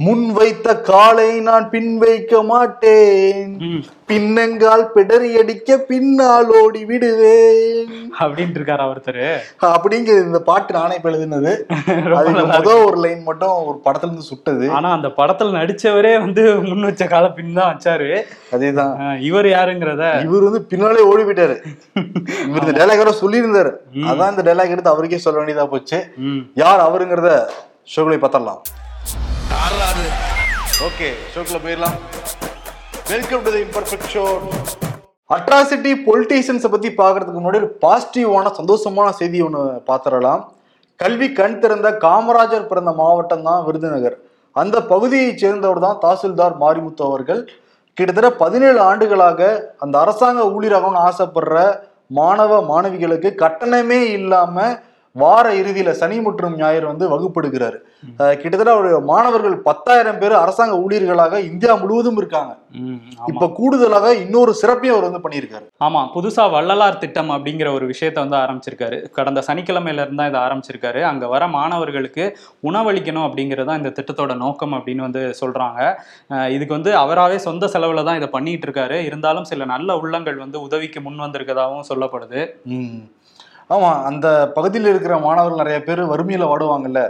முன் வைத்த காலை நான் பின் வைக்க மாட்டேன். பின்னங்கால் பிடரி அடிக்க பின்னால் ஓடி விடுவேன் அப்படின்ட்டு இருக்காரு ஒருத்தர்? அப்படிங்கிற இந்த பாட்டு நானே இப்ப எழுதுனது. அதுக்கு ஒரு லைன் மட்டும் ஒரு படத்துல இருந்து சுட்டது. ஆனா அந்த படத்துல நடிச்சவரே வந்து முன் வச்ச கால பின் தான் வச்சாரு. அதேதான். இவர் யாருங்கிறத? இவர் வந்து பின்னாலே ஓடி போயிட்டாரு இவர் இந்த டைலாக் வேற சொல்லியிருந்தாரு. அதான் இந்த டைலாக் எடுத்து அவருக்கே சொல்ல வேண்டியதா போச்சு. யார் அவருங்கிறத ஷோக்குள்ள பார்த்தரலாம் ஓகே ஷோக்குள்ள போயிடலாம். Welcome to the imperfect show atrocity பொலிட்டீஷியன்ஸை பத்தி பார்க்கறதுக்கு முன்னாடி ஒரு பாசிட்டிவான சந்தோஷமான செய்தி ஒன்று பார்த்துடலாம் கல்வி கண் திறந்த காமராஜர் பிறந்த மாவட்டம் தான் விருதுநகர். அந்த பகுதியைச் சேர்ந்தவர் தான் தாசில்தார் மாரிமுத்து அவர்கள். கிட்டத்தட்ட பதினேழு ஆண்டுகளாக அந்த அரசாங்க ஊழியராகணும்னு ஆசைப்படுற மாணவ மாணவிகளுக்கு கட்டணமே இல்லாம வார இறுதியில சனி மற்றும் ஞாயிறு வந்து வகுப்படுகிறாரு. கிட்டத்தட்ட ஒரு மாணவர்கள் பத்தாயிரம் பேர் அரசாங்க ஊழியர்களாக இந்தியா முழுவதும் இருக்காங்க. இப்ப கூடுதலாக இன்னொரு சிறப்பையும் அவர் வந்து பண்ணியிருக்காரு. ஆமா புதுசா வள்ளலார் திட்டம் அப்படிங்கிற ஒரு விஷயத்தை வந்து ஆரம்பிச்சிருக்காரு. கடந்த சனிக்கிழமையில இருந்தா இதை ஆரம்பிச்சிருக்காரு. அங்க வர மாணவர்களுக்கு உணவளிக்கணும் அப்படிங்கிறது தான் இந்த திட்டத்தோட நோக்கம் அப்படின்னு வந்து சொல்றாங்க. இதுக்கு வந்து அவராவே சொந்த செலவுல தான் இதை பண்ணிட்டு இருக்காரு. இருந்தாலும் சில நல்ல உள்ளங்கள் வந்து உதவிக்கு முன் வந்திருக்கதாகவும் சொல்லப்படுது. ம். ஆமா அந்த பகுதியில் இருக்கிற மாணவர்கள் நிறைய பேர் வறுமையில வாடுவாங்கல்ல.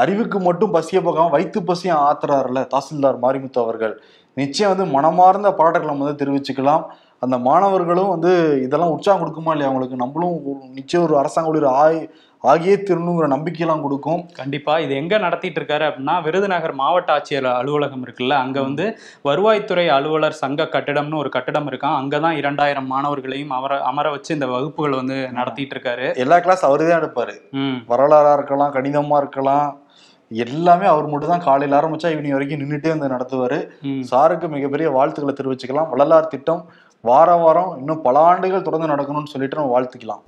அறிவுக்கு மட்டும் பசிய போகாம வயிற்று பசியும் ஆத்துறாருல தாசில்தார் மாரிமுத்து அவர்கள் நிச்சயம் வந்து மனமார்ந்த பாராட்டுகளை வந்து தெரிவிச்சுக்கலாம் அந்த மாணவர்களும் வந்து இதெல்லாம் உற்சாகம் கொடுக்குமா இல்லையா அவங்களுக்கு நம்மளும் நிச்சயம் ஒரு அரசாங்க ஊழியர் ஆய் ஆகியே திருணுங்கிற நம்பிக்கையெல்லாம் கொடுக்கும். கண்டிப்பா. இது எங்க நடத்திட்டு இருக்காரு அப்படின்னா விருதுநகர் மாவட்ட ஆட்சியர் அலுவலகம் இருக்குல்ல அங்க வந்து வருவாய்த்துறை அலுவலர் சங்க கட்டிடம்னு ஒரு கட்டிடம் இருக்கான் அங்கதான் இரண்டாயிரம் மாணவர்களையும் அமர அமர வச்சு இந்த வகுப்புகள் வந்து நடத்திட்டு இருக்காரு. எல்லா கிளாஸ் அவரு தான் எடுப்பாரு வரலாறா இருக்கலாம் கணிதமா இருக்கலாம் எல்லாமே அவர் மட்டும் தான் காலையில் ஆரம்பிச்சா ஈவினிங் வரைக்கும் நின்றுட்டே வந்து நடத்துவாரு. சாருக்கு மிகப்பெரிய வாழ்த்துக்களை தெரிவிச்சுக்கலாம். வள்ளலார் திட்டம் வார வாரம் இன்னும் பல ஆண்டுகள் தொடர்ந்து நடக்கணும்னு சொல்லிட்டு நம்ம வாழ்த்துக்கலாம்.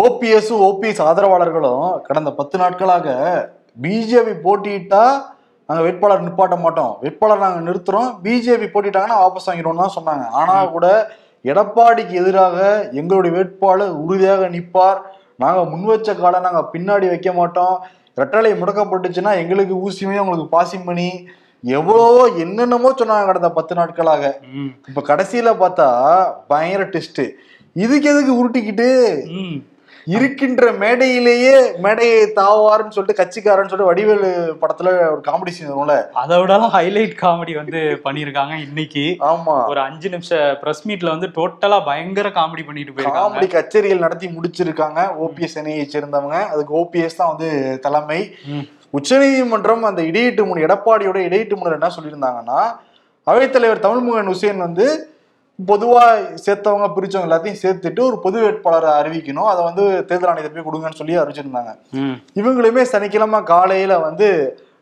ஓபிஎஸும் ஓபிஎஸ் ஆதரவாளர்களும் கடந்த பத்து நாட்களாக பிஜேபி போட்டியிட்டா நாங்கள் வேட்பாளர் நிப்பாட்ட மாட்டோம். வேட்பாளர் நாங்கள் நிறுத்துறோம். பிஜேபி போட்டிட்டாங்கன்னா வாபஸ் வாங்கிடுவோம்னு தான் சொன்னாங்க. ஆனால் கூட எடப்பாடிக்கு எதிராக எங்களுடைய வேட்பாளர் உறுதியாக நிற்பார். நாங்கள் முன் வச்ச காலை நாங்கள் பின்னாடி வைக்க மாட்டோம். ரெட்டலை முடக்கப்பட்டுச்சுன்னா எங்களுக்கு ஊசியுமே உங்களுக்கு பாசிமணி. எவ்வளவோ என்னென்னமோ சொன்னாங்க கடந்த பத்து நாட்களாக. இப்ப கடைசியில பார்த்தா பயங்கர டெஸ்ட் இதுக்கு எதுக்கு உருட்டிக்கிட்டு இருக்கின்ற மேடையிலேயே மேடையை தாவாருன்னு சொல்லிட்டு கட்சிக்காரன்னு சொல்லிட்டு வடிவேலு படத்துல ஒரு காமெடி சீன் வரும்ல. அதை விடலாம் ஹைலைட் காமெடி வந்து பண்ணியிருக்காங்க இன்னைக்கு. ஆமா. ஒரு அஞ்சு நிமிஷம் பிரஸ் மீட்ல வந்து டோட்டலா பயங்கர காமெடி பண்ணிட்டு போயிருக்காங்க. காமெடி கச்சேரிகள் நடத்தி முடிச்சிருக்காங்க. ஓபிஎஸ் அணியை சேர்ந்தவங்க. அதுக்கு ஓபிஎஸ் தான் வந்து தலைமை. உச்சநீதிமன்றம் அந்த இடையீட்டு முன் எடப்பாடியோட இடையீட்டு முன்னர் என்ன சொல்லியிருந்தாங்கன்னா அவைத்தலைவர் தமிழ்முகன் ஹுசேன் வந்து பொதுவா சேர்த்தவங்க பிரிச்சவங்க எல்லாத்தையும் சேர்த்துட்டு ஒரு பொது வேட்பாளரை அறிவிக்கணும். அதை வந்து தேர்தல் ஆணையத்தை போய் கொடுங்கன்னு சொல்லி அறிவிச்சிருந்தாங்க. ம். இவங்களுமே சனிக்கிழமை காலையில வந்து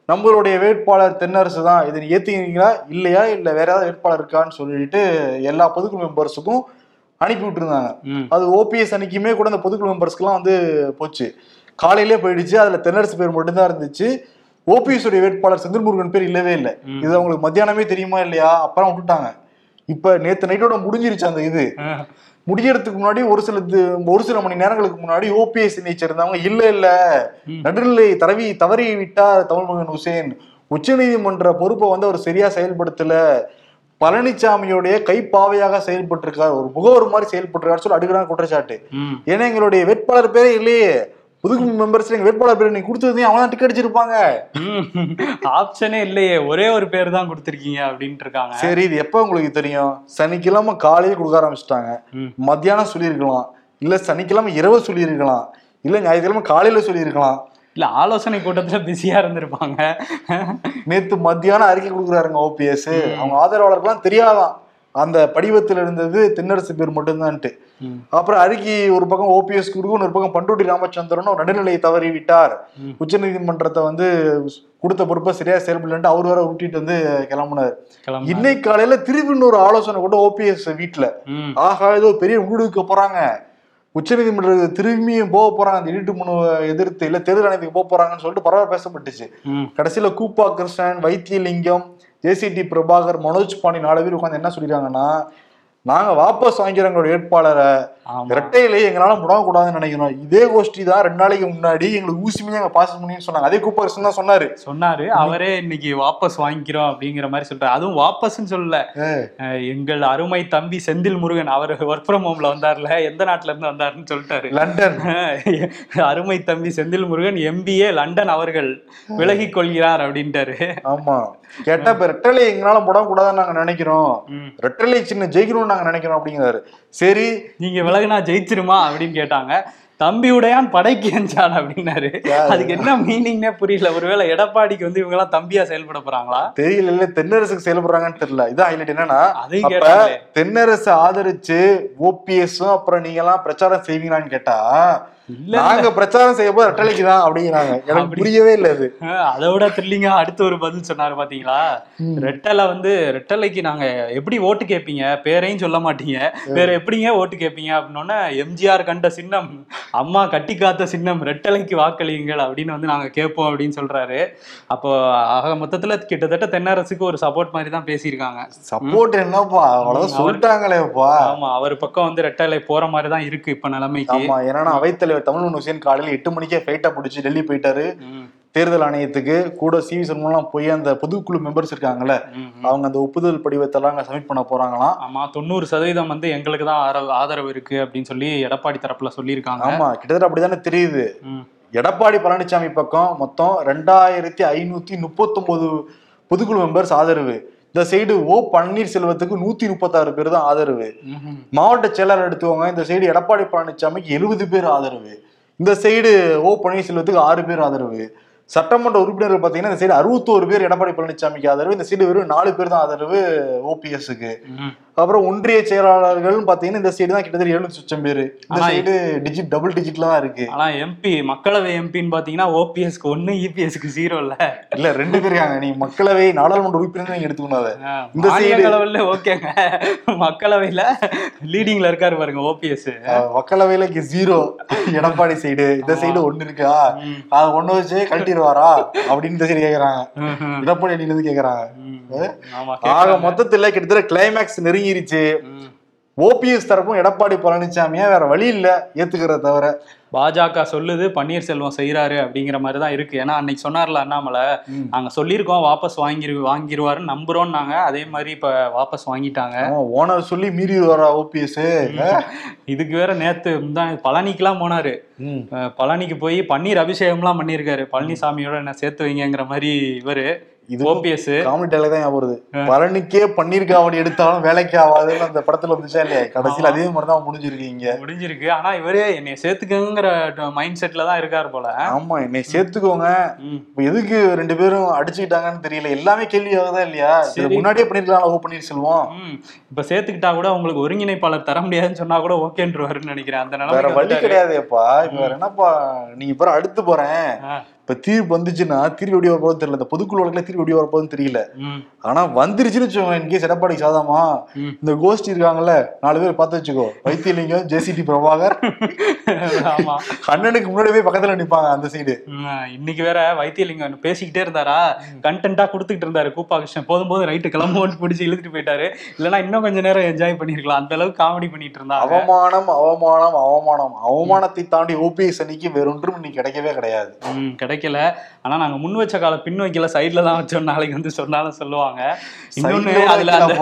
நம்மளுடைய வேட்பாளர் தென்னரசு தான் இதை ஏத்துக்கிறீங்களா இல்லையா இல்ல வேற ஏதாவது வேட்பாளர் இருக்கான்னு சொல்லிட்டு எல்லா பொதுக்குழு மெம்பர்ஸுக்கும் அனுப்பி விட்டுருந்தாங்க. அது ஓபிஎஸ் அன்னைக்குமே கூட அந்த பொதுக்குழு மெம்பர்ஸ்க்குலாம் வந்து போச்சு. காலையிலே போயிடுச்சு. அதுல தென்னரசு பேர் மட்டும்தான் இருந்துச்சு. ஓபிஎஸ் உடைய வேட்பாளர் செந்தில் முருகன் பேர் இல்லவே இல்லை. இது அவங்களுக்கு மத்தியானமே தெரியுமா இல்லையா? அப்புறம் விட்டுட்டாங்க. இப்ப நேத்து நைட்டோட முடிஞ்சிருச்சு அந்த இது. முடியறதுக்கு முன்னாடி ஒரு சில ஒரு சில மணி நேரங்களுக்கு முன்னாடி ஓபிஎஸ் சேர்ந்தவங்க இல்ல இல்ல. நடுநிலை தரவி தவறி விட்டார் தமிழ்மகன் ஹுசேன் உச்சநீதிமன்ற பொறுப்பை வந்து அவர் சரியா செயல்படுத்தல. பழனிசாமியோடைய கைப்பாவையாக செயல்பட்டிருக்கார். ஒரு முகவர் மாதிரி செயல்பட்டிருக்காரு சொல்லி அடுக்கிறாங்க குற்றச்சாட்டு. ஏன்னா எங்களுடைய வேட்பாளர் பேரே இல்லையே. புதுக்குழு மெம்பர்ஸ் எங்க வேட்பாளர் பேரை நீ கொடுத்ததையும் அவங்க தான் டிக்கெட் அடிச்சிருப்பாங்க. ஆப்ஷனே இல்லையே. ஒரே ஒரு பேர் தான் கொடுத்துருக்கீங்க அப்படின்ட்டு இருக்காங்க சரி இது எப்ப உங்களுக்கு தெரியும்? சனிக்கிழமை காலையில கொடுக்க ஆரம்பிச்சிட்டாங்க. மத்தியானம் சொல்லியிருக்கலாம். இல்ல சனிக்கிழமை இரவு சொல்லியிருக்கலாம். இல்ல ஞாயிற்றுக்கிழமை காலையில சொல்லியிருக்கலாம். இல்ல ஆலோசனை கூட்டத்துல பிஸியா இருந்திருப்பாங்க. நேத்து மத்தியானம் அறிக்கை கொடுக்குறாருங்க ஓபிஎஸ் அவங்க ஆதரவாளர்கள்லாம் தெரியாதான். அந்த படிவத்தில் இருந்தது தென்னரசு பேர் மட்டும்தான்ட்டு. அப்புறம் அறிக்கை ஒரு பக்கம் ஓபிஎஸ் கொடுக்கும் ஒரு பக்கம் பண்டூட்டி ராமச்சந்திரன் ஒரு நடுநிலையை தவறி விட்டார். ம். உச்சநீதிமன்றத்தை வந்து கொடுத்த பொறுப்பை சரியா செயல்படலன்ட்டு அவர் வேற விட்டிட்டு வந்து கிளம்புனார். இன்னைக்கு காலையில திருப்பி இன்னொரு ஆலோசனை கூட ஓபிஎஸ் வீட்டுல ஆஹா ஏதோ பெரிய முடிவுக்கு போறாங்க. உச்சநீதிமன்றத்துக்கு திரும்பியும் போக போறாங்க. அந்த இடிட்டு மனு எதிர்த்து இல்ல தேர்தல் ஆணையத்துக்கு போக போறாங்கன்னு சொல்லிட்டு பரவாயில்ல பேசப்பட்டுச்சு. கடைசியில கூப்பா கிருஷ்ணன் வைத்தியலிங்கம் ஜேசிடி பிரபாகர் மனோஜ் பாண்டி நாலு பேர் உட்காந்து என்ன சொல்லிடுறாங்கன்னா நாங்க வாபஸ் வாங்கிக்கிறோம் எங்களோட வேட்பாளரை இரட்டையிலேயே எங்களால முடங்கக்கூடாதுன்னு நினைக்கிறோம். இதே கோஷ்டி தான் ரெண்டு நாளைக்கு முன்னாடி எங்களுக்கு ஊசி பண்ணி எங்க பாஸ் பண்ணின்னு சொன்னாங்க. அதே கூப்பரசன் தான் சொன்னாரு. சொன்னாரு. அவரே இன்னைக்கு வாபஸ் வாங்கிக்கிறோம் அப்படிங்கிற மாதிரி சொல்றாரு. அதுவும் வாபஸ்ன்னு சொல்லல. எங்கள் அருமை தம்பி செந்தில் முருகன் அவர் ஒர்க் ஃப்ரம் ஹோம்ல வந்தார்ல. எந்த நாட்டுல இருந்து வந்தாருன்னு சொல்லிட்டாரு. லண்டன். அருமை தம்பி செந்தில் முருகன் எம்பிஏ லண்டன் அவர்கள் விலகிக் கொள்கிறார் அப்படின்ட்டாரு. ஆமா. கேட்டா இப்ப ரெட்டலை எங்களால முடங்கக்கூடாதுன்னு நாங்க நினைக்கிறோம். ரெட்டலை சின்ன ஜெயிக்கணும்னு நாங்க நினைக்கிறோம் அப்படிங்கிறாரு. சரி. நீங்க விலகுனா ஜெயிச்சிருமா அப்படின்னு கேட்டாங்க. தம்பி உடையான் படைக்கு எஞ்சான் அப்படின்னாரு. அதுக்கு என்ன மீனிங்னே புரியல. ஒருவேளை எடப்பாடிக்கு வந்து இவங்க எல்லாம் தம்பியா செயல்பட போறாங்களா? தெரியல இல்ல தென்னரசுக்கு செயல்படுறாங்கன்னு தெரியல. இதான் ஹைலைட் என்னன்னா தென்னரசு ஆதரிச்சு ஓபிஎஸும் அப்புறம் நீங்க எல்லாம் பிரச்சாரம் செய்வீங்களான்னு கேட்டா இல்ல நாங்க பிரச்சாரம் செய்ய போது ரெட்டலைக்கு தான் அப்படிங்கிறாங்க. எனக்கு. புரியவே இல்ல அது. அதை விட த்ரில்லிங்கா அடுத்து ஒரு பதில் சொன்னாரு பாத்தீங்களா? ரெட்டலை வந்து ரெட்டலைக்கு நாங்க எப்படி ஓட்டு கேட்பீங்க பேரையும் சொல்ல மாட்டீங்க. வேற எப்படிங்க ஓட்டு கேட்பீங்க அப்படின்னோடனே எம்ஜிஆர் கண்ட சின்னம். அம்மா கட்டி காத்த சின்னம் ரெட்டலைக்கு வாக்களியுங்கள் அப்படின்னு வந்து நாங்க கேட்போம் அப்படின்னு சொல்றாரு. அப்போ ஆக மொத்தத்துல கிட்டத்தட்ட தென்னரசுக்கு ஒரு சப்போர்ட் மாதிரி தான் பேசியிருக்காங்க. சப்போர்ட் என்னப்பா? அவ்வளவுதான் சொல்லிட்டாங்களேப்பா. ஆமா அவர் பக்கம் வந்து ரெட்டலை போற மாதிரி தான் இருக்கு இப்ப நிலைமைக்கு. ஆமா ஏன்னா அவைத்தலைவர் தமிழ் ஹுசேன் காலையில எட்டு மணிக்கே ஃபைட்டா பிடிச்சி டெல்லி போயிட்டாரு. தேர்தல் ஆணையத்துக்கு கூட சிவி சண்முகம்லாம் போய் அந்த பொதுக்குழு மெம்பர்ஸ் இருக்காங்கல்ல. அவங்க அந்த ஒப்புதல் படிவத்தெல்லாம் அங்க சப்மிட் பண்ண போறாங்களாம் ஆமா தொண்ணூறு சதவீதம் வந்து எங்களுக்கு தான் ஆதரவு இருக்கு அப்படின்னு சொல்லி எடப்பாடி தரப்புல சொல்லியிருக்காங்க. ஆமா கிட்டத்தட்ட அப்படிதானே தெரியுது. எடப்பாடி பழனிசாமி பக்கம் மொத்தம் ரெண்டாயிரத்தி ஐநூத்தி முப்பத்தொன்பது பொதுக்குழு மெம்பர்ஸ் ஆதரவு. இந்த சைடு ஓ பன்னீர்செல்வத்துக்கு நூத்தி முப்பத்தாறு பேர் தான் ஆதரவு. மாவட்ட செயலாளர் எடுத்துக்கோங்க இந்த சைடு எடப்பாடி பழனிசாமிக்கு எழுபது பேர் ஆதரவு. இந்த சைடு ஓ பன்னீர்செல்வத்துக்கு ஆறு பேர் ஆதரவு. சட்டமன்ற உறுப்பினர்கள் பாத்தீங்கன்னா இந்த சைடு அறுபத்தோரு பேர் எடப்பாடி பழனிசாமிக்கு ஆதரவு இந்த சைடு வெறும் நாலு பேர் தான் ஆதரவு ஓபிஎஸ்க்கு அப்புறம் ஒன்றிய செயலாளர்கள் பாத்தீங்கன்னா இந்த சைடு தான் கிட்டத்தட்ட எழுநூத்தி சொச்சம் பேரு. இந்த சைடு டிஜிட் டபுள் டிஜிட்ல தான் இருக்கு. ஆனா எம்பி மக்களவை எம்பின்னு பாத்தீங்கன்னா ஓபிஎஸ்க்கு ஒண்ணு இபிஎஸ்க்கு ஜீரோ இல்ல. இல்ல ரெண்டு பேர் இருக்காங்க. நீ மக்களவை நாடாளுமன்ற உறுப்பினர் நீங்க எடுத்துக்கணும் அதை. இந்த side- மாநிலங்களவையில ஓகேங்க. மக்களவையில லீடிங்ல இருக்காரு பாருங்க ஓபிஎஸ் மக்களவையில ஜீரோ எடப்பாடி சைடு இந்த சைடு ஒண்ணு இருக்கா? அதை ஒண்ணு வச்சு கழட்டிடுவாரா? அப்படின்னு இந்த சைடு கேக்குறாங்க. எடப்பாடி அணில இருந்து கேக்குறாங்க. ஆக மொத்தத்துல கிட்டத்தட்ட கிளைமேக்ஸ் நெருங்கிருச்சு ம். ஓபிஎஸ் தரப்பும் எடப்பாடி பழனிசாமியா வேற வழி இல்ல ஏத்துக்கிறத தவிர. பாஜக சொல்லுது பன்னீர்செல்வம் செய்யறாரு அப்படிங்கிற மாதிரி தான் இருக்கு. ஏன்னா அன்னைக்கு சொன்னார்ல அண்ணாமலை. நாங்க சொல்லியிருக்கோம் வாபஸ் வாங்கிரு வாங்கிருவாருன்னு நம்புறோம்னாங்க அதே மாதிரி இப்ப வாபஸ் வாங்கிட்டாங்க. ஓனர் சொல்லி மீறி வரா ஓபிஎஸ் இதுக்கு வேற நேத்து தான் பழனிக்கெல்லாம் போனாரு. பழனிக்கு போய் பன்னீர் அபிஷேகம்லாம் பண்ணியிருக்காரு. பழனிசாமியோட என்ன சேர்த்து வைங்கங்கிற மாதிரி இவரு. இது ஓபிஎஸ். காமெடி டைலாக் தான் ஞாபகம் வருது. பழனிக்கே பன்னீர் காவடி எடுத்தாலும் வேலைக்கு ஆகாதுன்னு அந்த படத்துல வந்துச்சா இல்லையா? கடைசியில் அதே மாதிரி தான் முடிஞ்சிருக்கீங்க முடிஞ்சிருக்கு. ஆனா இவரே என்னை சேர்த்துக்கங்கிற மைண்ட் செட்ல தான் இருக்காரு போல. ஆமா என்னை சேர்த்துக்கோங்க. இப்ப எதுக்கு ரெண்டு பேரும் அடிச்சுக்கிட்டாங்கன்னு தெரியல. எல்லாமே கேள்வி ஆகுதா இல்லையா. முன்னாடியே பண்ணிருக்கலாம் ஓ பன்னீர்செல்வம் ம். இப்ப சேர்த்துக்கிட்டா கூட உங்களுக்கு ஒருங்கிணைப்பாளர் தர முடியாதுன்னு சொன்னா கூட ஓகேன்றவாருன்னு நினைக்கிறேன். அந்த நிலைமைக்கு வழி. கிடையாதுப்பா. இப்ப என்னப்பா? நீங்க பாரு அடுத்து போறேன். இப்ப தீர்ப்பு வந்துச்சுன்னா தீர்வு எப்படி வரப்போகுதுன்னு தெரியல. இந்த பொதுக்குழு வழக்குல தீர்வு எப்படி வரப்போகுதுன்னு தெரியல. ஆனா வந்துருச்சுன்னு வச்சுக்கோங்க இன்கேஸ் எடப்பாடி சாதாமா. இந்த கோஷ்டி இருக்காங்கல்ல நாலு பேர் பார்த்து வச்சுக்கோ. வைத்தியலிங்கம் ஜேசிடி பிரபாகர். ஆமா. அண்ணனுக்கு முன்னாடி போய் பக்கத்துல நிப்பாங்க அந்த சைடு. இன்னைக்கு வேற வைத்தியலிங்கம் பேசிக்கிட்டே இருந்தாரா? கண்டென்ட்டா கொடுத்துக்கிட்டு இருந்தாரு கூப்பா கிருஷ்ணன் போதும் போது ரைட்டு கிளம்புவோன்னு பிடிச்சி இழுத்துட்டு போயிட்டாரு. இல்லைன்னா இன்னும் கொஞ்ச நேரம் என்ஜாய் பண்ணிருக்கலாம். அந்த அளவுக்கு காமெடி பண்ணிட்டு இருந்தாங்க. அவமானம் அவமானம் அவமானம். அவமானத்தை தாண்டி ஓபிஎஸ் அன்னைக்கு வேறொன்றும் இன்னைக்கு கிடைக்கவே கிடையாது. ம், கிடைக்கல. ஆனா நாங்க முன் வச்ச கால பின் வைக்கல. சைட்ல தான் வச்சோம் நாளைக்கு வந்து சொன்னாலும் சொல்லுவாங்க. இன்னொன்னு அதுல அந்த.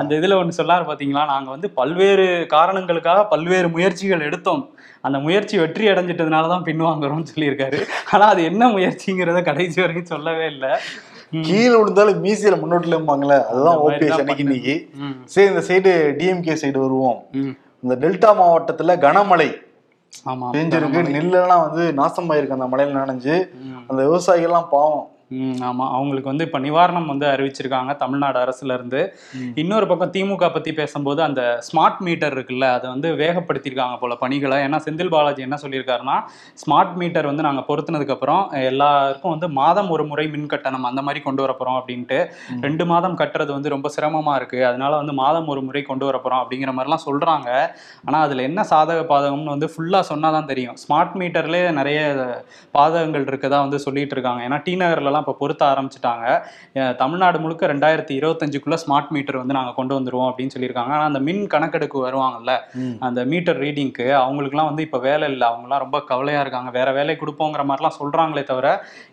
அந்த இதுல ஒண்ணு சொல்லாரு பாத்தீங்களா? நாங்க வந்து பல்வேறு காரணங்களுக்காக பல்வேறு முயற்சிகள் எடுத்தோம். அந்த முயற்சி வெற்றி அடைஞ்சிட்டதுனால தான் பின் வாங்குறோம்னு சொல்லியிருக்காரு. ஆனா அது என்ன முயற்சிங்கிறத கடைசி வரைக்கும் சொல்லவே இல்லை. கீழே விழுந்தாலும் மீசியில முன்னோட்டில இருப்பாங்களே அதுதான் ஓபிஎஸ் அன்னைக்கு இன்னைக்கு. சரி இந்த சைடு டிஎம்கே சைடு வருவோம். இந்த டெல்டா மாவட்டத்துல கனமழை. பெஞ்சிருக்கு. நெல்லெல்லாம் வந்து நாசமாயிருக்கு அந்த மழையில நனைஞ்சு. அந்த விவசாயிகள்லாம் பாவம். ம், ஆமா. அவங்களுக்கு வந்து இப்ப நிவாரணம் வந்து அறிவிச்சிருக்காங்க தமிழ்நாடு அரசுல இருந்து இன்னொரு பக்கம் திமுக பத்தி பேசும்போது அந்த ஸ்மார்ட் மீட்டர் இருக்குல்ல அதை வந்து வேகப்படுத்தியிருக்காங்க போல பணிகளை. ஏன்னா செந்தில் பாலாஜி என்ன சொல்லியிருக்காருன்னா ஸ்மார்ட் மீட்டர் வந்து நாங்க பொருத்தினதுக்கு அப்புறம் எல்லாருக்கும் வந்து மாதம் ஒரு முறை மின் கட்டணம் அந்த மாதிரி கொண்டு வர போறோம் அப்படின்ட்டு ரெண்டு மாதம் கட்டுறது வந்து ரொம்ப சிரமமா இருக்கு. அதனால வந்து மாதம் ஒரு முறை கொண்டு வர போறோம் அப்படிங்கிற மாதிரிலாம் சொல்றாங்க. ஆனா அதுல என்ன சாதக பாதகம்னு வந்து ஃபுல்லா சொன்னாதான் தெரியும். ஸ்மார்ட் மீட்டர்லேயே நிறைய பாதகங்கள் இருக்கதா வந்து சொல்லிட்டு இருக்காங்க. ஏன்னா டி நகர்லலாம் மீட்டர்லாம் இப்போ பொருத்த ஆரம்பிச்சிட்டாங்க. தமிழ்நாடு முழுக்க ரெண்டாயிரத்தி இருபத்தஞ்சுக்குள்ள ஸ்மார்ட் மீட்டர் வந்து நாங்கள் கொண்டு வந்துருவோம் அப்படின்னு சொல்லியிருக்காங்க. ஆனால் அந்த மின் கணக்கெடுக்கு வருவாங்கல்ல. அந்த மீட்டர் ரீடிங்க்கு அவங்களுக்குலாம் வந்து இப்போ வேலை இல்லை. அவங்கலாம் ரொம்ப கவலையாக இருக்காங்க. வேற வேலை கொடுப்போங்கிற மாதிரிலாம் சொல்கிறாங்களே தவிர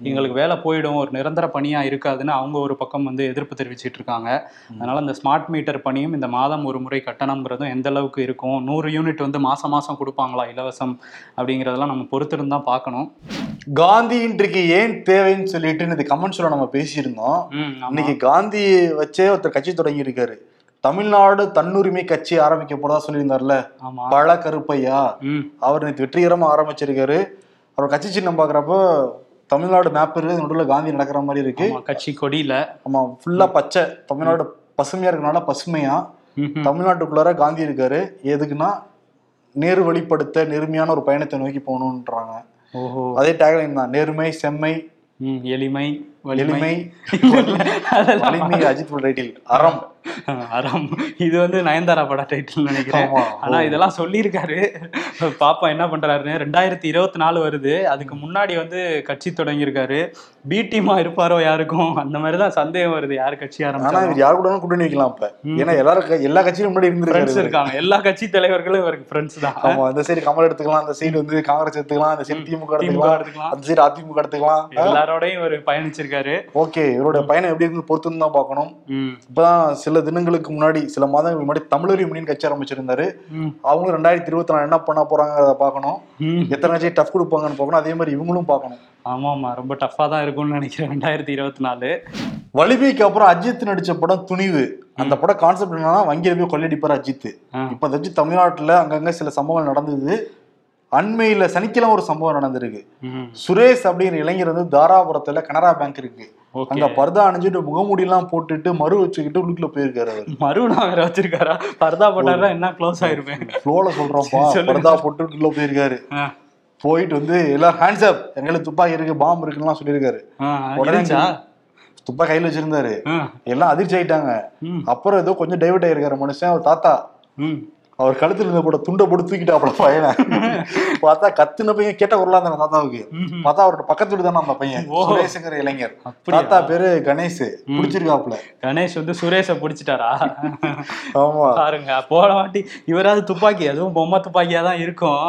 எங்களுக்கு வேலை போயிடும். ஒரு நிரந்தர பணியாக இருக்காதுன்னு அவங்க ஒரு பக்கம் வந்து எதிர்ப்பு தெரிவிச்சிட்டு இருக்காங்க. அதனால இந்த ஸ்மார்ட் மீட்டர் பணியும் இந்த மாதம் ஒரு முறை கட்டணம்ங்கிறதும் எந்த அளவுக்கு இருக்கும்? நூறு யூனிட் வந்து மாசம் மாசம் கொடுப்பாங்களா இலவசம் அப்படிங்கிறதெல்லாம் நம்ம பொறுத்திருந்து தான் பார்க்கணும். காந்தி இன்றைக்கு ஏன் தேவைன்னு சொல்லிட்டு இந்த கமெண்ட்ஸ்ல நம்ம பேசியிருந்தோம். இன்னைக்கு காந்தி வச்சே ஒருத்தர் கட்சி தொடங்கி இருக்காரு தமிழ்நாடு தன்னுரிமை கட்சி ஆரம்பிக்க போறதா சொல்லியிருந்தார்ல. பழ கருப்பையா. அவர் நேற்று வெற்றிகரமா ஆரம்பிச்சிருக்காரு. அவர் கட்சி சின்னம் பாக்குறப்போ தமிழ்நாடு மேப் இருக்கு நடுவில் காந்தி நடக்கிற மாதிரி இருக்கு. கட்சி கொடியில. ஆமா ஃபுல்லா பச்சை. தமிழ்நாடு பசுமையா இருக்கனால பசுமையா. தமிழ்நாட்டுக்குள்ளார காந்தி இருக்காரு. எதுக்குன்னா நேரு வழிப்படுத்த நேர்மையான ஒரு பயணத்தை நோக்கி போகணுன்றாங்க. அதே டேக்லைன் தான் நேர்மை செம்மை எளிமை வலிமை. எளிமை. வலிமை அஜித் ரைட்டில் அறம். அறம். இது வந்து நயன்தாரா பட டைட்டில் நினைக்கிறேன். ஆனா இதெல்லாம் சொல்லியிருக்காரு. பாப்பா என்ன பண்றாருன்னு ரெண்டாயிரத்தி இருபத்தி நாலு வருது. அதுக்கு முன்னாடி வந்து கட்சி தொடங்கியிருக்காரு. பி டீமா இருப்பாரோ யாருக்கும்? அந்த மாதிரி தான் சந்தேகம் வருது. யார் கட்சி இவர் யாரு கூட கூட்டணி வைக்கலாம் இப்ப ஏன்னா எல்லாரும் எல்லா கட்சியும் முன்னாடி இருந்திருக்காரு இருக்காங்க. எல்லா கட்சி தலைவர்களும் இவருக்கு ஃப்ரெண்ட்ஸ் தான். ஆமா இந்த சைடு கமல் எடுத்துக்கலாம் அந்த சைடு வந்து காங்கிரஸ் எடுத்துக்கலாம் அந்த சைடு திமுக எடுத்துக்கலாம் அந்த சைடு அதிமுக எடுத்துக்கலாம். எல்லாரோடையும் இவர் பயணிச்சிருக்காரு. ஓகே இவரோட பயணம் எப்படி இருந்து பொறுத்து தான் பார்க்கணும். இப்பதான் சில தினங்களுக்கு முன்னாடி சில மாதங்களுக்கு முன்னாடி தமிழர் யூனியன் கட்சி ஆரம்பிச்சிருந்தாரு. அவங்களும் ரெண்டாயிரத்தி இருபத்தி நாலு என்ன பண்ண போறாங்கிறத பார்க்கணும். எத்தனை கட்சி டஃப் கொடுப்பாங்கன்னு பார்க்கணும். அதே மாதிரி இவங்களும் பார்க்கணும். ஆமா ஆமா. ரொம்ப டஃப்பா தான் இருக்கும்னு நினைக்கிறேன் ரெண்டாயிரத்தி இருபத்தி நாலு. வலிமைக்கு அப்புறம் அஜித் நடிச்ச படம் துணிவு. அந்த படம் கான்செப்ட் என்னன்னா வங்கியில போய் கொள்ளையடிப்பார் அஜித். இப்ப வச்சு தமிழ்நாட்டுல அங்கங்க சில சம்பவங்கள் நடந்தது. அண்மையில சனிக்கிழமை ஒரு சம்பவம் நடந்திருக்கு. சுரேஷ் அப்படிங்கிற இளைஞர் வந்து தாராபுரத்துல கனரா பேங்க் இருக்கு. அங்க பர்தா அணிஞ்சிட்டு முகமூடி எல்லாம் போட்டுட்டு மறு வச்சுக்கிட்டு உள்ளுக்குள்ள போயிருக்காரு அவர். மறுபடியும் வேற வச்சிருக்காரா? பர்தா போட்டாரா என்ன க்ளோஸ் ஆயிருப்பேன். ஃப்ளோல சொல்றோம்ப்பா. பர்தா போட்டு உள்ள போயிருக்காரு. போயிட்டு வந்து எல்லாரும் ஹேண்ட்ஸ் அப் எங்களுக்கு துப்பாக்கி இருக்கு பாம்பு இருக்குன்னு சொல்லியிருக்காரு. உடனே? துப்பாக்கி கையில வச்சிருந்தாரு. எல்லாம் அதிர்ச்சி ஆயிட்டாங்க. அப்புறம் ஏதோ கொஞ்சம் டைவர்ட் ஆயிருக்காரு மனுஷன் அவர் தாத்தா. அவர் கழுத்துல இருந்த போட துண்டை போட்டு தூக்கிட்டாப்புல பையனை. பார்த்தா கத்துன பையன் கேட்ட அந்த தாத்தாவுக்கு. பார்த்தா அவரோட பக்கத்து வீடு தானே அந்த பையன். சுரேஷுங்கிற இளைஞர்? தாத்தா பேரு கணேஷ். பிடிச்சிருக்காப்புல. கணேஷ் வந்து சுரேஷை பிடிச்சிட்டாரா? ஆமா. பாருங்க போன வாட்டி இவராது துப்பாக்கி அதுவும் பொம்மை துப்பாக்கியா தான் இருக்கும்.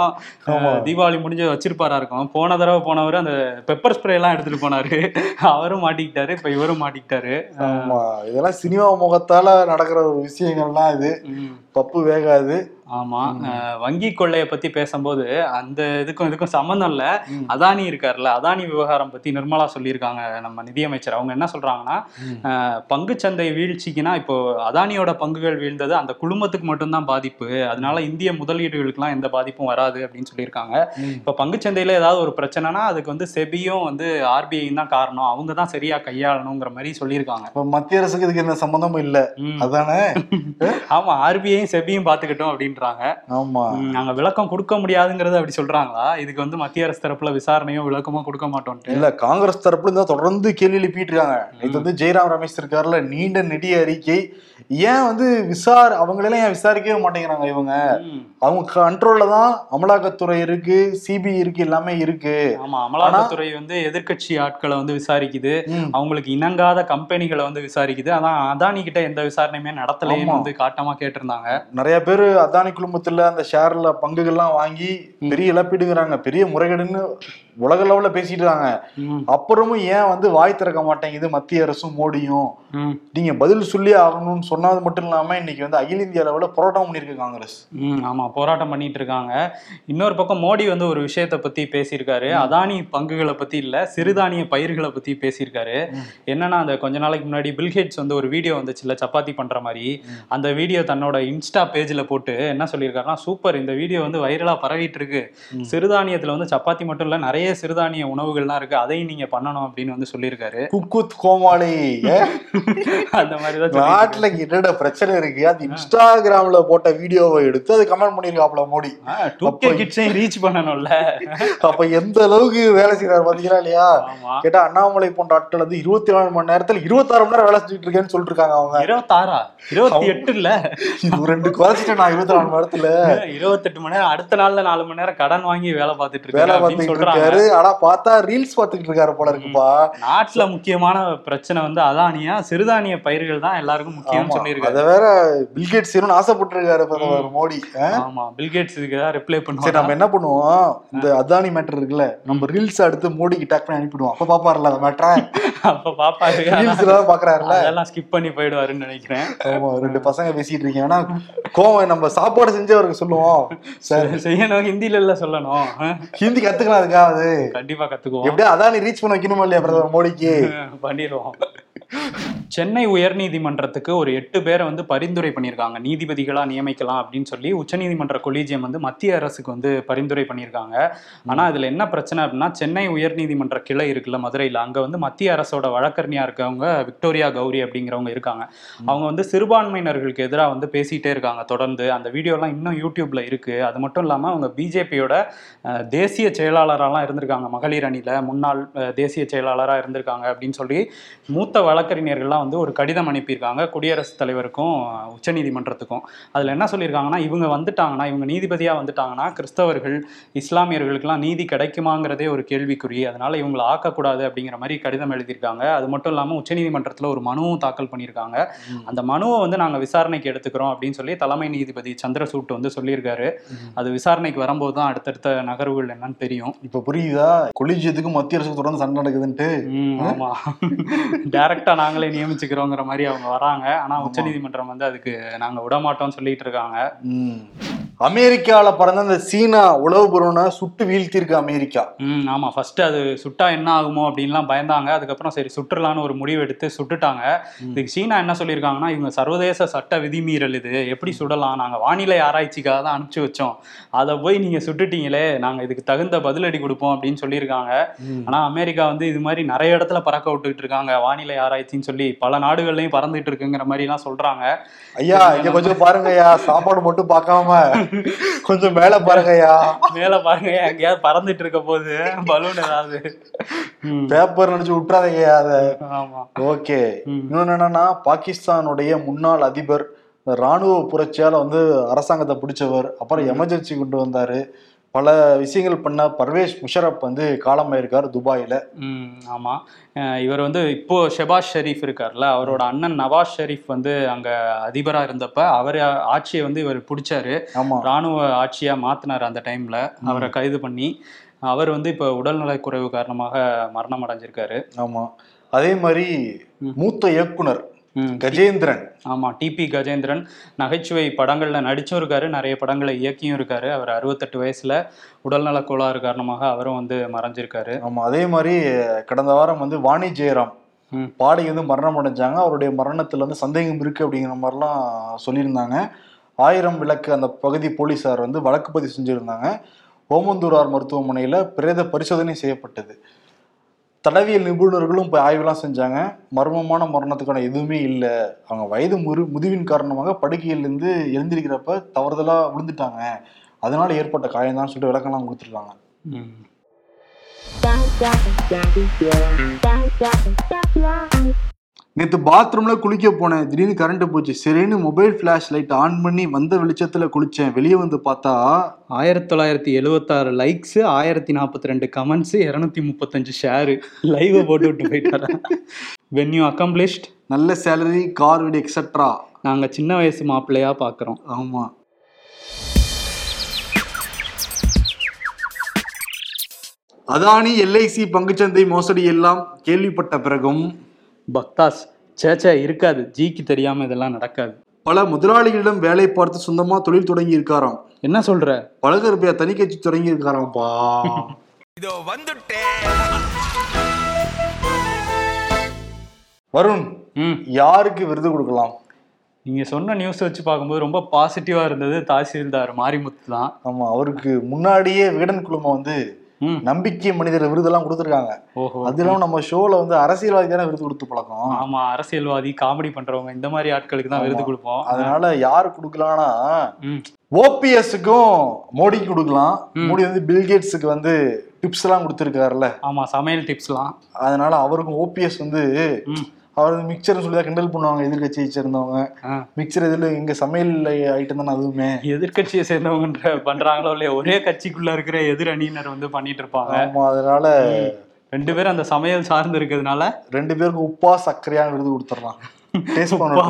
தீபாவளி முடிஞ்சு வச்சிருப்பாரா இருக்கும். போன தடவை போனவர் அந்த பெப்பர் ஸ்ப்ரே எல்லாம் எடுத்துட்டு போனாரு. அவரும் மாட்டிக்கிட்டாரு இப்ப இவரும் மாட்டிக்கிட்டாரு. ஆமா. இதெல்லாம் சினிமா முகத்தால நடக்கிற ஒரு விஷயங்கள்லாம் இது. பப்பு வேகாது. ஆமா. வங்கி கொள்ளைய பத்தி பேசும்போது அந்த இதுக்கும் இதுக்கும் சம்மந்தம் இல்ல. அதானி இருக்காருல்ல அதானி விவகாரம் பத்தி நிர்மலா சொல்லியிருக்காங்க நம்ம நிதியமைச்சர். அவங்க என்ன சொல்றாங்கன்னா பங்குச்சந்தை வீழ்ச்சிக்குன்னா இப்போ அதானியோட பங்குகள் வீழ்ந்தது அந்த குழுமத்துக்கு மட்டும்தான் பாதிப்பு. அதனால இந்திய முதலீடுகளுக்கெல்லாம் எந்த பாதிப்பும் வராது அப்படின்னு சொல்லியிருக்காங்க. இப்போ பங்குச்சந்தையில ஏதாவது ஒரு பிரச்சனைனா அதுக்கு வந்து செபியும் வந்து ஆர்பிஐயும் தான் காரணம். அவங்க தான் சரியா கையாளணுங்கிற மாதிரி சொல்லியிருக்காங்க. இப்ப மத்திய அரசுக்கு இதுக்கு எந்த சம்பந்தமும் இல்ல. அதானே? ஆமா ஆர்பிஐயும் செபியும் பாத்துக்கிட்டோம் அப்படின்றாங்க. ஆமா. நாங்க விளக்கம் கொடுக்க முடியாதுங்கிறது அப்படி சொல்றாங்களா? இதுக்கு வந்து மத்திய அரசு தரப்புல விசாரணையோ விளக்கமோ கொடுக்க மாட்டோம்ட்டு இல்ல காங்கிரஸ் தரப்புல இருந்தா தொடர்ந்து கேள்வி எழுப்பிட்டு இருக்காங்க. இது வந்து ஜெயராம் ரமேஷ் இருக்காருல நீண்ட நெடிய அறிக்கை. ஏன் வந்து விசார் அவங்களெல்லாம் ஏன் விசாரிக்கவே மாட்டேங்கிறாங்க இவங்க? அவங்க கண்ட்ரோல்ல தான் அமலாக்கத்துறை இருக்கு சிபிஐ இருக்கு எல்லாமே இருக்கு. ஆமா அமலாக்கத்துறை வந்து எதிர்க்கட்சி ஆட்களை வந்து விசாரிக்குது. அவங்களுக்கு இணங்காத கம்பெனிகளை வந்து விசாரிக்குது. அதான் அதானி கிட்ட எந்த விசாரணையுமே நடத்தலைன்னு ஆமா. வந்து காட்டமா கேட்டிருந்தாங்க. நிறைய பேர் அதானி குழுமத்துல அந்த ஷேர்ல பங்குகள்லாம் வாங்கி பெரிய இழப்பீடுங்கிறாங்க. பெரிய முறைகேடுன்னு உலக லெவல்ல பேசிட்டு இருக்காங்க. அப்புறமும் ஏன் வந்து வாய் திறக்க மாட்டேங்குது மத்திய அரசும் மோடியும்? நீங்க பதில் சொல்லி ஆகணும்னு சொன்னது மட்டும் இல்லாம இன்னைக்கு வந்து அகில இந்திய அளவுல போராட்டம் பண்ணிருக்கு காங்கிரஸ். ஆமா போராட்டம் பண்ணிட்டு இருக்காங்க. இன்னொரு பக்கம் மோடி வந்து ஒரு விஷயத்தை பத்தி பேசியிருக்காரு. அதானி பங்குகளை பத்தி இல்ல சிறுதானிய பயிர்களை பத்தி பேசியிருக்காரு. என்னன்னா அந்த கொஞ்ச நாளைக்கு முன்னாடி பில்கேட்ஸ் வந்து ஒரு வீடியோ வந்துச்சுல்ல சப்பாத்தி பண்ற மாதிரி. அந்த வீடியோ தன்னோட இன்ஸ்டா பேஜ்ல போட்டு என்ன சொல்லியிருக்காருன்னா சூப்பர் இந்த வீடியோ வந்து வைரலா பரவிட்டு இருக்கு. சிறுதானியத்துல வந்து சப்பாத்தி மட்டும் இல்ல நிறைய சிறுதானிய உணவுகள்லாம் இருக்கு. அதையும் நீங்க பண்ணணும் அப்படின்னு வந்து சொல்லியிருக்காரு. குக்குத் கோமாளி? அந்த மாதிரி தான். நாட்டுல என்னடா பிரச்சனை இருக்கு? அது இன்ஸ்டாகிராம்ல போட்ட வீடியோவை எடுத்து அது கமெண்ட் பண்ணிருக்காப்ல மோடி. கிட்ஸையும் ரீச் பண்ணணும்ல. அப்ப எந்த அளவுக்கு வேலை செய்யறாரு பாத்தீங்களா இல்லையா? கேட்டா அண்ணாமலை போன்ற ஆட்கள் வந்து இருபத்தி நாலு மணி நேரத்துல இருபத்தாறு மணி நேரம் வேலை செஞ்சுட்டு இருக்கேன்னு சொல்லிட்டு இருக்காங்க அவங்க. இருபத்தாறா? இருபத்தி எட்டு இல்ல ரெண்டு குறைச்சிட்டேன் நான் இருபத்தி நாலு மணி நேரத்துல. இருபத்தெட்டு மணி நேரம் அடுத்த நாள்ல நாலு மணி நேரம் கடன் வாங்கி வேலை பார்த்துட்டு வேலை சொல்றாங்க. இருக்காரு ஆனா பார்த்தா ரீல்ஸ் பாத்துக்கிட்டு இருக்காரு போல இருக்குப்பா. நாட்டுல முக்கியமான பிரச்சனை வந்து அதானியா சிறுதானிய பயிர்கள் தான் எல்லாருக்கும் முக்கியம் சொல்லியிருக்காரு. அத வேற பில்கேட்ஸ் செய்யணும்னு ஆசைப்பட்டு இருக்காரு பிரதமர் மோடி? ஆமா. பில்கேட்ஸ் இதுக்கு தான் ரிப்ளை சரி பண்ணுவாங்க நம்ம என்ன பண்ணுவோம்? இந்த அதானி மேட்டர் இருக்குல்ல நம்ம ரீல்ஸ் எடுத்து மோடிக்கு டேக் பண்ணி அனுப்பிடுவோம். அப்ப பாப்பாருல அந்த மேட்டரை அப்ப பாப்பாரு. ரீல்ஸ் எல்லாம் பாக்குறாருல அதெல்லாம் ஸ்கிப் பண்ணி போயிடுவாருன்னு நினைக்கிறேன். ஆமா ரெண்டு பசங்க பேசிட்டு இருக்கீங்க. ஆனா கோவம் நம்ம சாப்பாடு செஞ்சு அவருக்கு சொல்லுவோம். சார் செய்யணும். ஹிந்தில இல்ல சொல்லணும். ஹிந்தி கத்துக்கலாம் அதுக்காவது. கண்டிப்பா கத்துக்குவோம். எப்படியா அதானி ரீச் பண்ண வைக்கணுமா இல்லையா பிரதமர் மோடிக்கு? பண்ணிடுவோம். சென்னை உயர்நீதிமன்றத்துக்கு ஒரு எட்டு பேரை வந்து பரிந்துரை பண்ணியிருக்காங்க. நீதிபதிகளா நியமிக்கலாம் அப்படின்னு சொல்லி உச்சநீதிமன்ற கொலீஜியம் வந்து மத்திய அரசுக்கு வந்து பரிந்துரை பண்ணியிருக்காங்க. ஆனா இதுல என்ன பிரச்சனை அப்படின்னா சென்னை உயர்நீதிமன்ற கிளை இருக்குல்ல மதுரையில். அங்க வந்து மத்திய அரசோட வழக்கறிஞா இருக்கவங்க விக்டோரியா கௌரி அப்படிங்கிறவங்க இருக்காங்க. அவங்க வந்து சிறுபான்மையினர்களுக்கு எதிராக வந்து பேசிட்டே இருக்காங்க தொடர்ந்து. அந்த வீடியோலாம் இன்னும் யூடியூப்ல இருக்கு. அது மட்டும் இல்லாம அவங்க பிஜேபியோட தேசிய செயலாளராலாம் இருந்திருக்காங்க. மகளிர் அணியில முன்னாள் தேசிய செயலாளராக இருந்திருக்காங்க அப்படின்னு சொல்லி மூத்த வழக்கறிஞர்கள்லாம் வந்து ஒரு கடிதம் அனுப்பியிருக்காங்க. குடியரசுத் தலைவருக்கும் உச்சநீதிமன்றத்துக்கும். அதில் என்ன சொல்லியிருக்காங்கன்னா இவங்க வந்துட்டாங்கன்னா இவங்க நீதிபதியாக வந்துட்டாங்கன்னா கிறிஸ்தவர்கள் இஸ்லாமியர்களுக்கெல்லாம் நீதி கிடைக்குமாங்கிறதே ஒரு கேள்விக்குறி. அதனால இவங்களை ஆக்கக்கூடாது அப்படிங்கிற மாதிரி கடிதம் எழுதியிருக்காங்க. அது மட்டும் இல்லாமல் உச்சநீதிமன்றத்தில் ஒரு மனுவும் தாக்கல் பண்ணியிருக்காங்க. அந்த மனுவை வந்து நாங்கள் விசாரணைக்கு எடுத்துக்கிறோம் அப்படின்னு சொல்லி தலைமை நீதிபதி சந்திரசூட் வந்து சொல்லியிருக்காரு. அது விசாரணைக்கு வரும்போது தான் அடுத்தடுத்த நகர்வுகள் என்னன்னு தெரியும். இப்ப புரியுதா? கொலிஜியத்துக்கு மத்திய அரசுக்கு தொடர்ந்து சண்டை நடக்குதுன்ட்டு. ஆமா. டைரக்டா நாங்களே நியமிச்சுக்கிறோங்கிற மாதிரி அவங்க வராங்க. ஆனா உச்சநீதிமன்றம் வந்து அதுக்கு நாங்க விட மாட்டோம்னு சொல்லிட்டு இருக்காங்க. ம். அமெரிக்கால பறந்த அந்த சீனா உளவு பொருளை சுட்டு வீழ்த்தியிருக்கு அமெரிக்கா. ம் ஆமா. ஃபர்ஸ்ட் அது சுட்டா என்ன ஆகுமோ அப்படின்லாம் பயந்தாங்க. அதுக்கப்புறம் சரி சுட்டுலான்னு ஒரு முடிவு எடுத்து சுட்டுட்டாங்க. இதுக்கு சீனா என்ன சொல்லியிருக்காங்கன்னா இவங்க சர்வதேச சட்ட விதிமீறல் இது. எப்படி சுடலாம்? நாங்க வானிலை ஆராய்ச்சிக்காக தான் அனுப்பிச்சு வச்சோம். அதை போய் நீங்க சுட்டுட்டீங்களே நாங்க இதுக்கு தகுந்த பதிலடி கொடுப்போம் அப்படின்னு சொல்லியிருக்காங்க. ஆனா அமெரிக்கா வந்து இது மாதிரி நிறைய இடத்துல பறக்க விட்டுக்கிட்டு இருக்காங்க. வானிலை ஆராய்ச்சின்னு சொல்லி பல நாடுகள்லயும் பறந்துட்டு இருக்குங்கிற மாதிரி எல்லாம் சொல்றாங்க. ஐயா இங்க கொஞ்சம் பாருங்கய்யா. சாப்பாடு மட்டும் பார்க்காம கொஞ்சம் மேல பாருங்கய்யா. மேல பாருங்க எங்கேயாவது பறந்துட்டு இருக்க போது பலூன் ஏதாவது. பேப்பர் நினைச்சு விட்டுறாதீங்கய்யா அத. ஓகே. இன்னொன்னு என்னன்னா பாகிஸ்தானுடைய முன்னாள் அதிபர் ராணுவ புரட்சியால வந்து அரசாங்கத்தை பிடிச்சவர் அப்புறம் எமர்ஜென்சி கொண்டு வந்தாரு. பல விஷயங்கள் பண்ண பர்வேஷ் முஷரப் வந்து காலமாயிருக்காரு துபாயில. ம் ஆமா. அஹ் இவர் வந்து இப்போ ஷெபாஸ் ஷெரீஃப் இருக்கார்ல அவரோட அண்ணன் நவாஸ் ஷெரீஃப் வந்து அங்க அதிபரா இருந்தப்ப அவர் ஆட்சியை வந்து இவர் பிடிச்சாரு. ராணுவ ஆட்சியா மாத்தினார் அந்த டைம்ல. அவரை கைது பண்ணி அவர் வந்து இப்போ உடல்நலக் குறைவு காரணமாக மரணம் அடைஞ்சிருக்காரு. ஆமா. அதே மாதிரி மூத்த இயக்குனர் கஜேந்திரன். ஆமா டிபி கஜேந்திரன். நகைச்சுவை படங்கள்ல நடிச்சும் இருக்காரு நிறைய படங்களை இயக்கியும் இருக்காரு. அவர் அறுபத்தெட்டு வயசுல உடல்நலக் கோளாறு காரணமாக அவரும் வந்து மறைஞ்சிருக்காரு. ஆமா அதே மாதிரி கடந்த வாரம் வந்து வாணி ஜெயராம். பாடகி வந்து மரணம் அடைஞ்சாங்க. அவருடைய மரணத்துல வந்து சந்தேகம் இருக்கு அப்படிங்கிற மாதிரிலாம் சொல்லியிருந்தாங்க. ஆயிரம் விளக்கு அந்த பகுதி போலீசார் வந்து வழக்கு பதிவு செஞ்சிருந்தாங்க. ஓமந்தூரார் மருத்துவமனையில பிரேத பரிசோதனை செய்யப்பட்டது. தடவியல் நிபுணர்களும் இப்போ ஆய்வுலாம் செஞ்சாங்க. மர்மமான மரணத்துக்கான எதுவுமே இல்லை. அவங்க வயது முரு முதிவின் காரணமாக படுக்கையிலேருந்து எழுந்திருக்கிறப்ப தவறுதலாக விழுந்துட்டாங்க. அதனால ஏற்பட்ட காயம்தான் சொல்லிட்டு விளக்கம்லாம் கொடுத்துருக்காங்க. நேற்று பாத்ரூம்ல குளிக்க போனேன். திடீர்னு கரண்ட் போச்சு. சரின்னு மொபைல் ஃபிளாஷ் லைட் ஆன் பண்ணி வந்த வெளிச்சத்துல குளிச்சேன். வெளியே வந்து பார்த்தா ஆயிரத்தி தொள்ளாயிரத்தி எழுவத்தாறு லைக்ஸ் ஆயிரத்தி நாற்பத்தி ரெண்டு கமெண்ட்ஸ் இரநூத்தி முப்பத்தஞ்சு ஷேரு லைவ் போட்டு விட்டு போயிட்டாரு? வென் யூ அக்கம்ப்ளிஷ்ட் நல்ல சேலரி கார் வீடு எக்ஸட்ரா நாங்க சின்ன வயசு மாப்பிள்ளையா பாக்குறோம். ஆமா. அதானி எல்ஐசி பங்குச்சந்தை மோசடி எல்லாம் கேள்விப்பட்ட பிறகும் பக்தாஸ் சேச்சே இருக்காது. ஜிக்கு தெரியாம இதெல்லாம் நடக்காது. பல முதலாளிகளிடம் வேலை பார்த்து சொந்தமா தொழில் தொடங்கி இருக்காராம் என்ன சொல்ற? பழகர் பேர் தனி கட்சி தொடங்கி இருக்காராம்ப்பா இதோ வந்துட்டேன் வருண் ம். யாருக்கு விருது கொடுக்கலாம்? நீங்க சொன்ன நியூஸ் வச்சு பார்க்கும்போது ரொம்ப பாசிட்டிவா இருந்தது தாசில்தார் மாரிமுத்து தான். ஆமா அவருக்கு முன்னாடியே விகடன் குழுமம் வந்து நம்பிக்கை மனிதர் விருதெல்லாம் கொடுத்துருக்காங்க. அது இல்லாம நம்ம ஷோல வந்து அரசியல்வாதி தானே விருது கொடுத்து பழக்கம். ஆமா அரசியல்வாதி காமெடி பண்றவங்க இந்த மாதிரி ஆட்களுக்கு தான் விருது. கொடுப்போம். அதனால யாரு கொடுக்கலாம்னா ஓபிஎஸ்க்கும் மோடிக்கு கொடுக்கலாம். மோடி வந்து பில்கேட்ஸுக்கு வந்து டிப்ஸ் எல்லாம் கொடுத்துருக்காருல்ல. ஆமா சமையல் டிப்ஸ்லாம் அதனால அவருக்கும் ஓபிஎஸ் வந்து அவர் மிக்சர்னு சொல்லி தான் கிண்டல் பண்ணுவாங்க எதிர்கட்சியை சேர்ந்தவங்க. மிக்சர் இதுல எங்க சமையல் ஐட்டம் தானே அதுவுமே. எதிர்க்கட்சியை சேர்ந்தவங்கன்ற பண்றாங்களோ இல்லையா ஒரே கட்சிக்குள்ள இருக்கிற எதிர் அணியினர் வந்து பண்ணிட்டு இருப்பாங்க. ஆமா அதனால ரெண்டு பேரும் அந்த சமையல் சார்ந்து இருக்கிறதுனால ரெண்டு பேருக்கு உப்பா சர்க்கரையான விருது கொடுத்துடலாம் உப்பா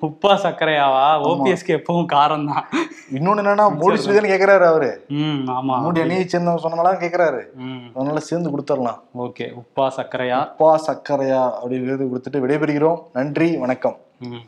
உப்பா சர்க்கரையாவா? ஓபிஎஸ்க்கு எப்பவும் காரம் தான் இன்னொன்னு என்னன்னா மோடி கேக்குறாரு அவரு. ம் ஆமா. மோடி அணியை சேர்ந்தவங்க சொன்னாலும் கேக்குறாரு. அதனால சேர்ந்து கொடுத்துடலாம். ஓகே உப்பா சர்க்கரையா? உப்பா சர்க்கரையா அப்படி விருது கொடுத்துட்டு விடைபெறுகிறோம். நன்றி வணக்கம். ம்.